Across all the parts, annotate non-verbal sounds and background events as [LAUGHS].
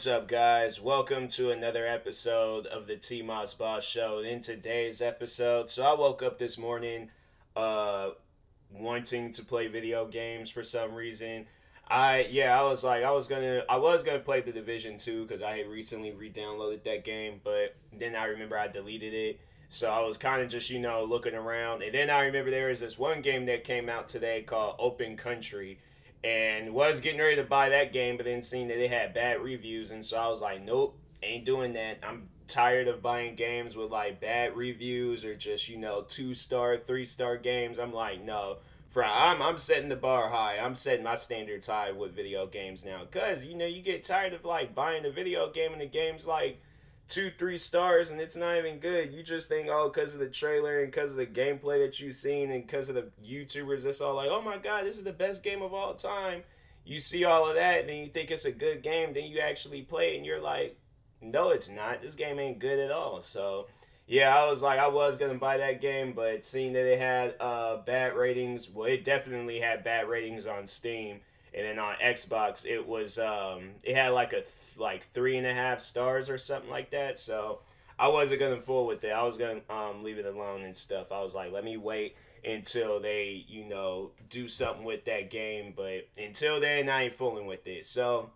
What's up, guys? Welcome to another episode of the T Moss Boss Show. In today's episode, so I woke up this morning uh, wanting to play video games for some reason. I yeah, I was like I was gonna I was gonna play the Division Two because I had recently re-downloaded that game, but then I remember I deleted it. So I was kind of just you know looking around, and then I remember there was this one game that came out today called Open Country and was getting ready to buy that game, but then seeing that they had bad reviews, and so I was like, nope, ain't doing that. I'm tired of buying games with like bad reviews or just you know two star, three star games. I'm like, no. For I'm I'm setting the bar high. I'm setting my standards high with video games now, cause you know you get tired of like buying a video game and the game's like two, three stars and it's not even good. You just think, oh, because of the trailer and because of the gameplay that you've seen and because of the YouTubers, it's all like, oh my god, this is the best game of all time. You see all of that, and then you think it's a good game, then you actually play it and you're like, no, it's not. This game ain't good at all. So, yeah, I was like, I was gonna buy that game, but seeing that it had uh, bad ratings, well, it definitely had bad ratings on Steam, and then on Xbox, it was um, it had like a like three and a half stars or something like that. So I wasn't gonna fool with it. I was gonna um, leave it alone and stuff. I was like, let me wait until they, you know, do something with that game. But until then, I ain't fooling with it. So,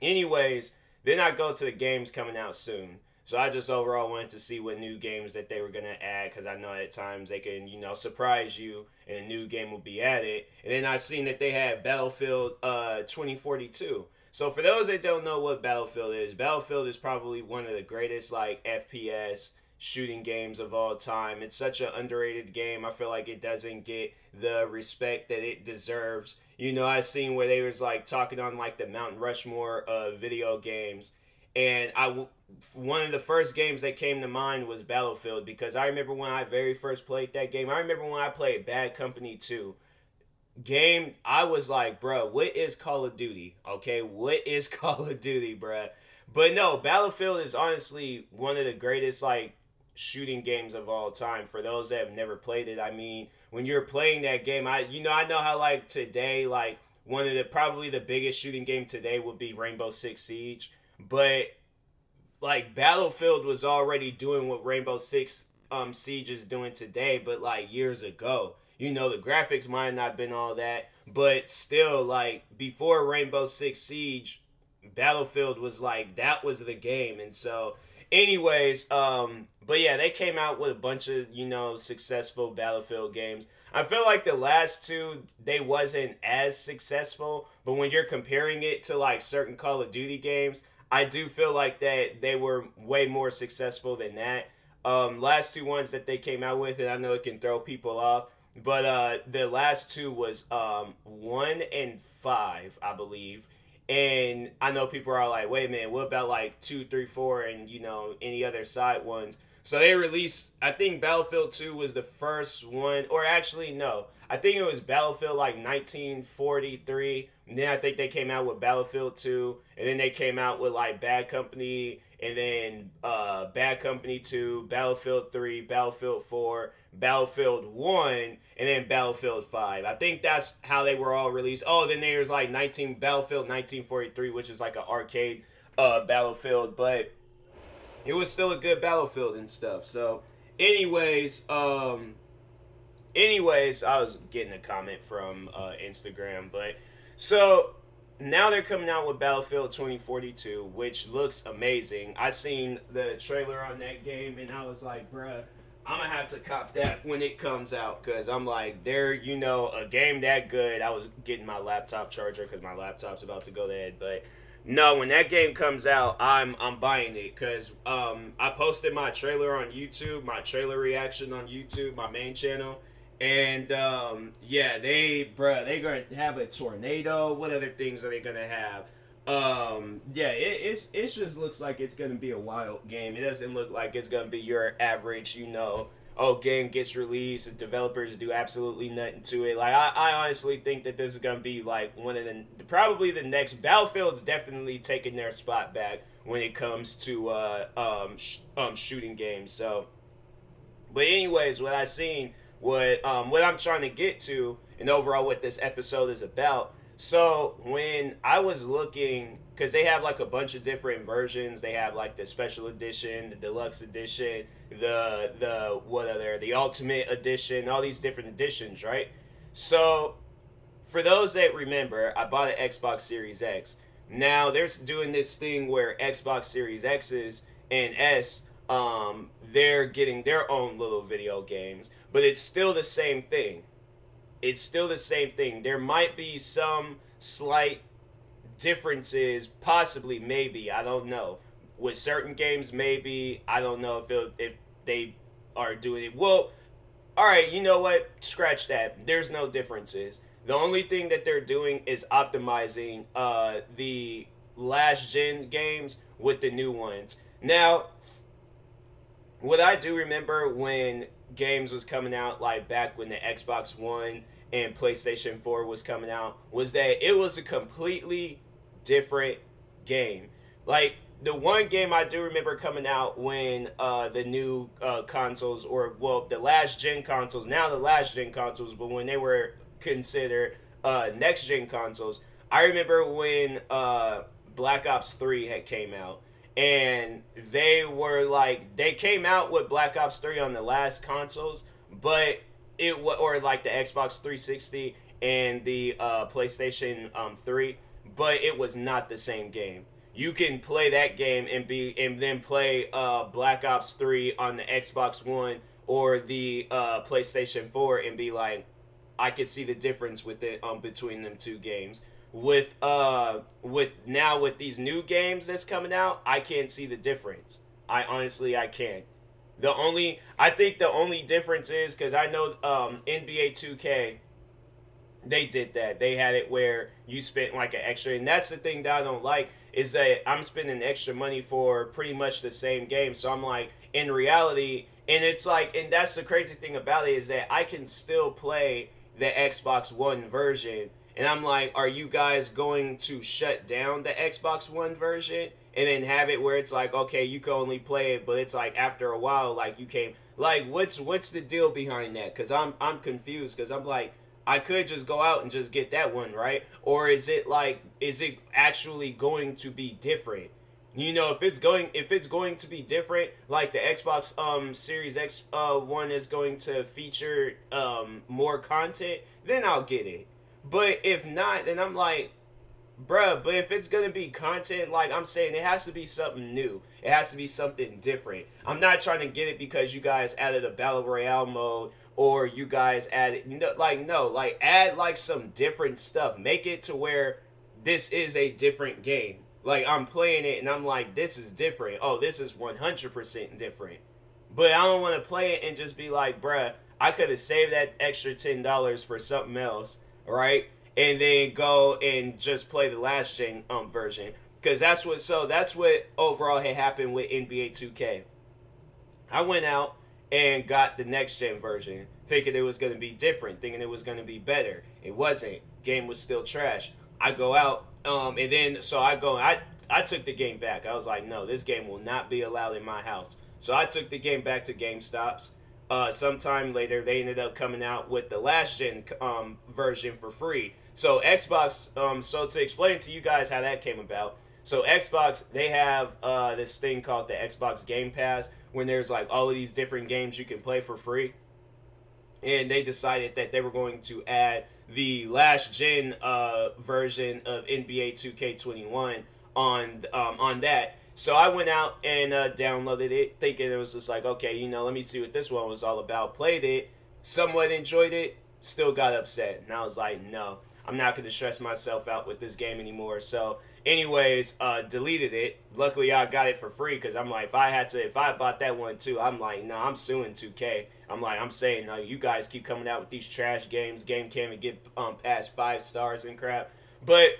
anyways, then I go to the games coming out soon. So I just overall wanted to see what new games that they were gonna add because I know at times they can, you know, surprise you and a new game will be added. And then I seen that they had Battlefield uh, 2042. So for those that don't know what Battlefield is, Battlefield is probably one of the greatest like FPS shooting games of all time. It's such an underrated game. I feel like it doesn't get the respect that it deserves. You know, I seen where they was like talking on like the Mount Rushmore of video games, and I one of the first games that came to mind was Battlefield because I remember when I very first played that game. I remember when I played Bad Company 2 game, I was like, bro, what is Call of Duty? Okay, what is [LAUGHS] Call of Duty, bro? But no, Battlefield is honestly one of the greatest like shooting games of all time. For those that have never played it, I mean, when you're playing that game, I you know I know how like today like one of the probably the biggest shooting game today would be Rainbow Six Siege, but like Battlefield was already doing what Rainbow Six um Siege is doing today, but like years ago. You know, the graphics might not have been all that, but still, like, before Rainbow Six Siege, Battlefield was like, that was the game. And so, anyways, um, but yeah, they came out with a bunch of, you know, successful Battlefield games. I feel like the last two, they wasn't as successful, but when you're comparing it to like certain Call of Duty games, I do feel like that they were way more successful than that. Um, last two ones that they came out with, and I know it can throw people off but uh, the last two was um, one and five, I believe. And I know people are like, wait minute, what about like two, three, four, and you know any other side ones? So they released. I think Battlefield Two was the first one, or actually no, I think it was Battlefield like 1943. And then I think they came out with Battlefield Two, and then they came out with like Bad Company, and then uh, Bad Company Two, Battlefield Three, Battlefield Four, Battlefield 1, and then Battlefield 5. I think that's how they were all released. Oh, then there's like 19 Battlefield 1943, which is like an arcade uh, Battlefield, but it was still a good Battlefield and stuff. So, anyways, um, anyways, I was getting a comment from uh, Instagram, but so now they're coming out with Battlefield 2042, which looks amazing. I seen the trailer on that game, and I was like, bruh I'm gonna have to cop that when it comes out because I'm like, there, you know, a game that good. I was getting my laptop charger because my laptop's about to go dead. But no, when that game comes out, I'm I'm buying it because um, I posted my trailer on YouTube, my trailer reaction on YouTube, my main channel, and um, yeah, they, bruh, they gonna have a tornado. What other things are they gonna have? Um, yeah, it, it's it just looks like it's gonna be a wild game. It doesn't look like it's gonna be your average, you know. Oh, game gets released, and developers do absolutely nothing to it. Like I, I honestly think that this is gonna be like one of the probably the next Battlefield's definitely taking their spot back when it comes to uh, um, sh- um shooting games. So, but anyways, what I seen, what um what I'm trying to get to, and overall what this episode is about So when I was looking, because they have like a bunch of different versions. They have like the special edition, the deluxe edition, the the what are there, the ultimate edition, all these different editions, right? So for those that remember, I bought an Xbox Series X. Now they're doing this thing where Xbox Series X's and S, um, they're getting their own little video games, but it's still the same thing. It's still the same thing. There might be some slight differences, possibly, maybe, I don't know. With certain games, maybe I don't know if if they are doing it. Well, all right, you know what? Scratch that. There's no differences the only thing that they're doing is optimizing uh, the last gen games with the new ones. Now, what I do remember when games was coming out, like back when the Xbox One and PlayStation 4 was coming out, was that it was a completely different game. Like, the one game I do remember coming out when uh, the new uh, consoles, or well, the last gen consoles, now the last gen consoles, but when they were considered uh, next gen consoles. I remember when uh, Black Ops 3 had came out and they were like they came out with Black Ops 3 on the last consoles, but it or like the Xbox 360 and the uh, PlayStation um, 3, but it was not the same game. You can play that game and be and then play uh, Black Ops 3 on the Xbox One or the uh, PlayStation 4 and be like, I could see the difference with it um between them two games. With uh with now with these new games that's coming out, I can't see the difference. I honestly I can't. The only I think the only difference is because I know um NBA 2K they did that. They had it where you spent like an extra, and that's the thing that I don't like is that I'm spending extra money for pretty much the same game. So I'm like, in reality, and it's like, and that's the crazy thing about it is that I can still play the Xbox One version. And I'm like, are you guys going to shut down the Xbox One version and then have it where it's like, okay, you can only play it, but it's like after a while, like you came, like what's what's the deal behind that? Because I'm I'm confused because I'm like, I could just go out and just get that one, right? Or is it like, is it actually going to be different? You know, if it's going if it's going to be different, like the Xbox um Series X uh one is going to feature um more content, then I'll get it. But if not, then I'm like, bruh, but if it's gonna be content, like I'm saying, it has to be something new. It has to be something different. I'm not trying to get it because you guys added a battle royale mode or you guys added you know, like no, like add like some different stuff. Make it to where this is a different game. Like I'm playing it and I'm like, this is different. Oh, this is 100% different. But I don't want to play it and just be like, bruh, I could have saved that extra ten dollars for something else, right? And then go and just play the last gen um version because that's what. So that's what overall had happened with NBA 2K. I went out and got the next gen version, thinking it was going to be different, thinking it was going to be better. It wasn't. Game was still trash. I go out, um, and then so I go, I I took the game back. I was like, no, this game will not be allowed in my house. So I took the game back to GameStop's. Uh, sometime later, they ended up coming out with the last gen um, version for free. So Xbox. Um, so to explain to you guys how that came about. So Xbox, they have uh, this thing called the Xbox Game Pass, when there's like all of these different games you can play for free. And they decided that they were going to add the last gen uh, version of NBA 2K21 on um, on that. So I went out and uh, downloaded it, thinking it was just like, okay, you know, let me see what this one was all about. Played it, somewhat enjoyed it, still got upset, and I was like, no, I'm not going to stress myself out with this game anymore. So anyways uh deleted it. Luckily i got it for free because i'm like if i had to if i bought that one too i'm like no nah, i'm suing 2k i'm like i'm saying no you guys keep coming out with these trash games. Game can't even get um past five stars and crap. But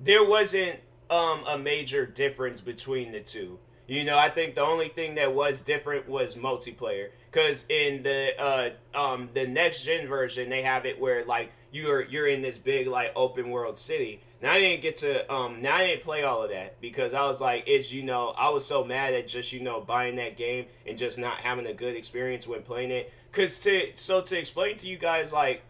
there wasn't um a major difference between the two you know i think the only thing that was different was multiplayer because in the uh um the next gen version they have it where like you're you're in this big like open world city now I didn't get to um now I didn't play all of that because I was like it's you know I was so mad at just you know buying that game and just not having a good experience when playing it. Cause to so to explain to you guys like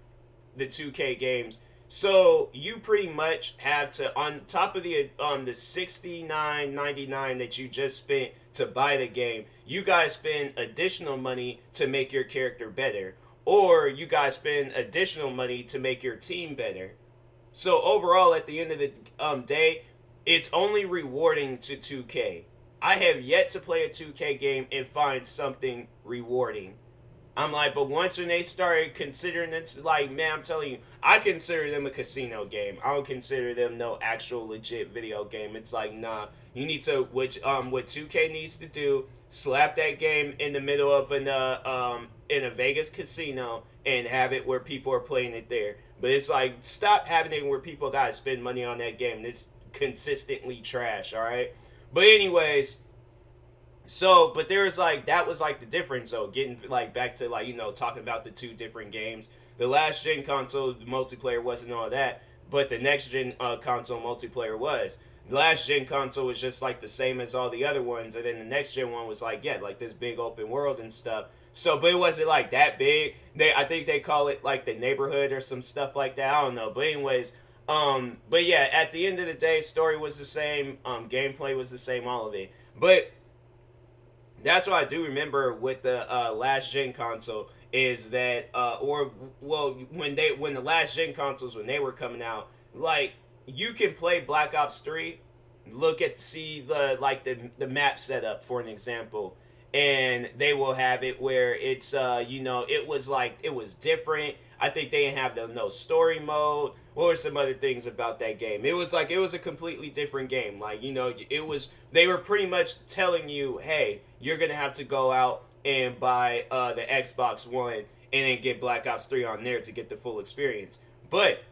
the 2K games. So you pretty much have to on top of the um the sixty nine ninety nine that you just spent to buy the game, you guys spend additional money to make your character better, or you guys spend additional money to make your team better. So overall, at the end of the um, day, it's only rewarding to 2K. I have yet to play a 2K game and find something rewarding. I'm like, but once when they started considering it's like, man, I'm telling you, I consider them a casino game. I don't consider them no actual legit video game. It's like, nah, you need to, which um, what 2K needs to do, slap that game in the middle of an uh, um in a Vegas casino and have it where people are playing it there. But it's like, stop having it where people gotta spend money on that game. It's consistently trash. All right. But anyways, so, but there's like that was like the difference though. Getting like back to like you know talking about the two different games. The last gen console multiplayer wasn't all that, but the next gen uh, console multiplayer was. The last gen console was just like the same as all the other ones, and then the next gen one was like yeah, like this big open world and stuff. So, but it wasn't like that big. They, I think they call it like the neighborhood or some stuff like that. I don't know. But anyways, um, but yeah, at the end of the day, story was the same, um, gameplay was the same, all of it. But that's what I do remember with the uh, last gen console is that uh, or well when they when the last gen consoles when they were coming out like you can play Black Ops 3 look at see the like the the map setup for an example and they will have it where it's uh you know it was like it was different. I think they didn't have the no story mode what were some other things about that game? It was like it was a completely different game. Like you know, it was they were pretty much telling you, hey, you're gonna have to go out and buy uh, the Xbox One and then get Black Ops Three on there to get the full experience. But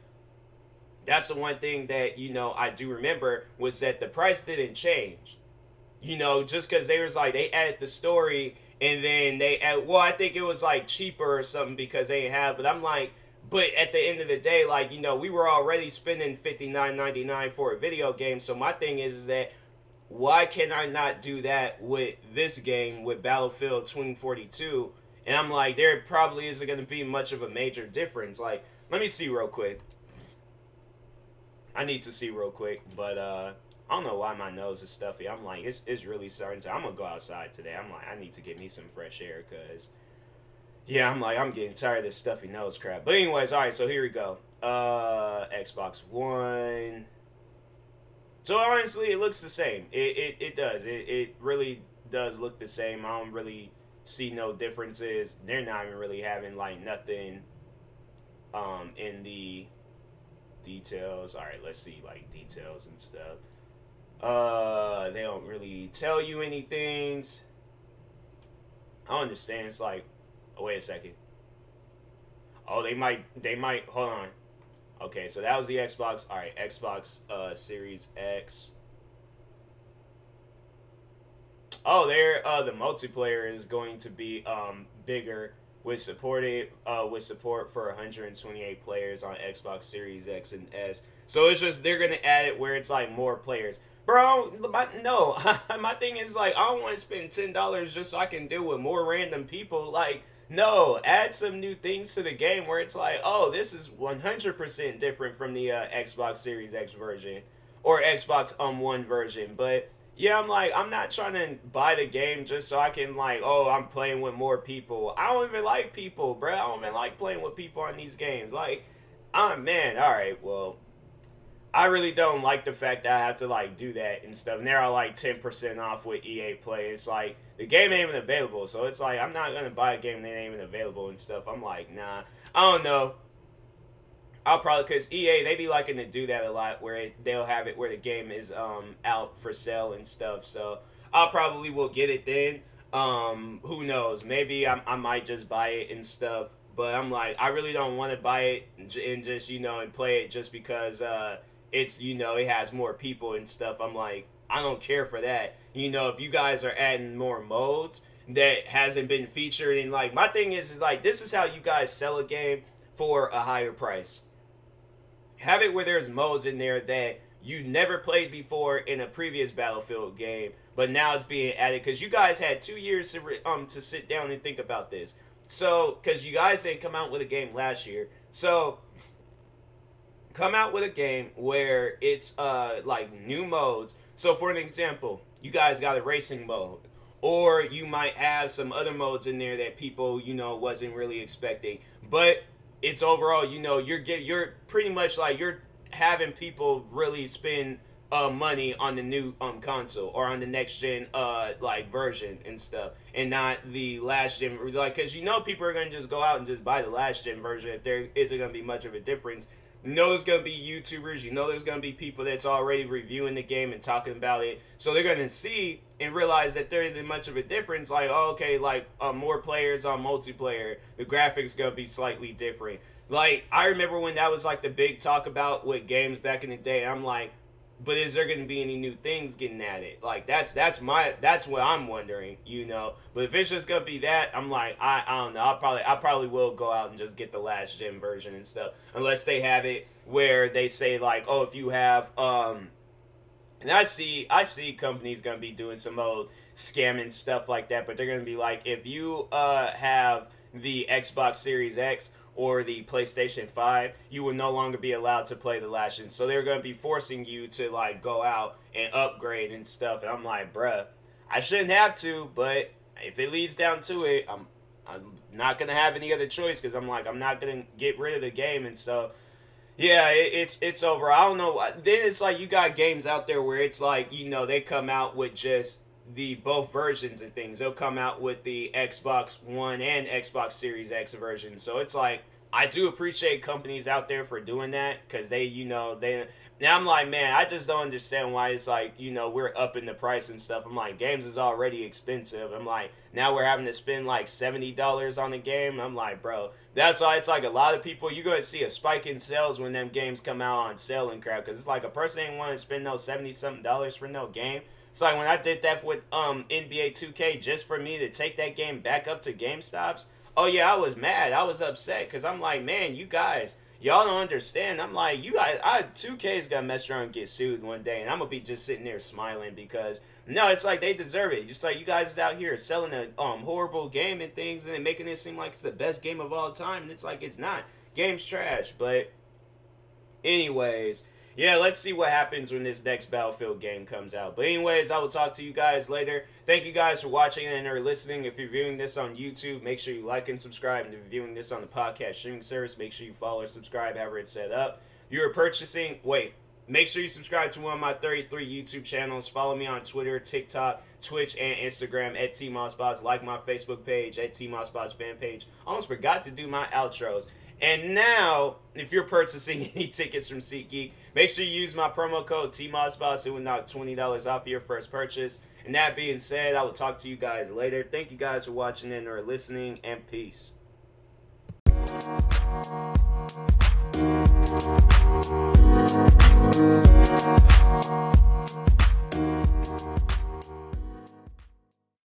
that's the one thing that you know I do remember was that the price didn't change. You know, just because they was like they added the story and then they add, well, I think it was like cheaper or something because they have. But I'm like but at the end of the day, like, you know, we were already spending fifty nine ninety nine for a video game. So my thing is, is that why can I not do that with this game with Battlefield 2042? And I'm like, there probably isn't going to be much of a major difference. Like, let me see real quick. I need to see real quick, but uh, I don't know why my nose is stuffy. I'm like, it's, it's really starting to. I'm gonna go outside today. I'm like, I need to get me some fresh air because yeah, I'm like, I'm getting tired of this stuffy nose crap. But anyways, all right, so here we go. Uh, Xbox One. So honestly, it looks the same. It, it, it does. It, it really does look the same. I don't really see no differences. They're not even really having like nothing um in the details. All right, let's see like details and stuff. Uh, they don't really tell you anything. I understand. It's like Oh, wait a second. Oh, they might. They might. Hold on. Okay, so that was the Xbox. All right, Xbox uh, Series X. Oh, there. Uh, the multiplayer is going to be um bigger with supported uh with support for 128 players on Xbox Series X and S. So it's just they're gonna add it where it's like more players. Bro, my, no, [LAUGHS] my thing is like I don't want to spend ten dollars just so I can deal with more random people. Like no, add some new things to the game where it's like, oh, this is 100% different from the uh, Xbox Series X version or Xbox um One version. But yeah, I'm like, I'm not trying to buy the game just so I can like, oh, I'm playing with more people. I don't even like people, bro. I don't even like playing with people on these games. Like, oh man, all right, well, I really don't like the fact that I have to like do that and stuff. And they're all like ten percent off with EA Play. It's like the game ain't even available, so it's like I'm not gonna buy a game that ain't even available and stuff. I'm like, nah, I don't know. I'll probably because EA they be liking to do that a lot, where it, they'll have it where the game is um out for sale and stuff. So I'll probably will get it then. Um, who knows? Maybe I, I might just buy it and stuff. But I'm like, I really don't want to buy it and just you know and play it just because. uh it's you know it has more people and stuff i'm like i don't care for that. You know if you guys are adding more modes that hasn't been featured and like my thing is, is like this is how you guys sell a game for a higher price. Have it where there's modes in there that you never played before in a previous battlefield game but now it's being added because you guys had two years to um to sit down and think about this. So because you guys didn't come out with a game last year. So come out with a game where it's uh like new modes. So for an example, you guys got a racing mode or you might have some other modes in there that people you know wasn't really expecting but it's overall you know you're get you're pretty much like you're having people really spend uh, money on the new um console or on the next gen uh like version and stuff and not the last gen like because you know people are gonna just go out and just buy the last gen version if there isn't gonna be much of a difference you know there's gonna be YouTubers, you know there's gonna be people that's already reviewing the game and talking about it. So they're gonna see and realize that there isn't much of a difference. Like, oh, okay, like uh, more players on multiplayer, the graphics gonna be slightly different. Like I remember when that was like the big talk about with games back in the day. I'm like, but is there going to be any new things getting at it? Like that's that's my that's what I'm wondering, you know. But if it's just gonna be that, I'm like I, I don't know. I probably I probably will go out and just get the last gen version and stuff, unless they have it where they say like, oh, if you have um, and I see I see companies gonna be doing some old scamming stuff like that, but they're gonna be like, if you uh have the Xbox Series X or the PlayStation 5, you will no longer be allowed to play the last gen. So they're going to be forcing you to like go out and upgrade and stuff. And I'm like, bruh, I shouldn't have to, but if it leads down to it, I'm I'm not gonna have any other choice because I'm like I'm not gonna get rid of the game and so yeah it, it's it's over I don't know then it's like you got games out there where it's like you know they come out with just the both versions and things. They'll come out with the Xbox One and Xbox Series X version. So it's like I do appreciate companies out there for doing that because they, you know, they. Now I'm like, man, I just don't understand why it's like, you know, we're upping the price and stuff. I'm like, games is already expensive. I'm like, now we're having to spend like seventy dollars on a game. I'm like, bro, that's why it's like a lot of people. You're gonna see a spike in sales when them games come out on sale and crap because it's like a person ain't want to spend no seventy something dollars for no game. So like when I did that with um NBA 2K just for me to take that game back up to GameStops, oh yeah, I was mad. I was upset because I'm like, man, you guys, y'all don't understand. I'm like, you guys, I 2K is gonna mess around and get sued one day, and I'm gonna be just sitting there smiling because no, it's like they deserve it. Just like you guys is out here selling a um horrible game and things, and then making it seem like it's the best game of all time, and it's like it's not. Game's trash, but anyways yeah, let's see what happens when this next Battlefield game comes out. But anyways, I will talk to you guys later. Thank you guys for watching and or listening. If you're viewing this on YouTube, make sure you like and subscribe. And if you're viewing this on the podcast streaming service, make sure you follow or subscribe, however it's set up. You're purchasing, wait, make sure you subscribe to one of my 33 YouTube channels. Follow me on Twitter, TikTok, Twitch, and Instagram at TMossBoss. Like my Facebook page at TMossBoss fan page. Almost forgot to do my outros. And now, if you're purchasing [LAUGHS] any tickets from SeatGeek, make sure you use my promo code TMOSBOSS. It will knock $20 off your first purchase. And that being said, I will talk to you guys later. Thank you guys for watching and or listening, and peace.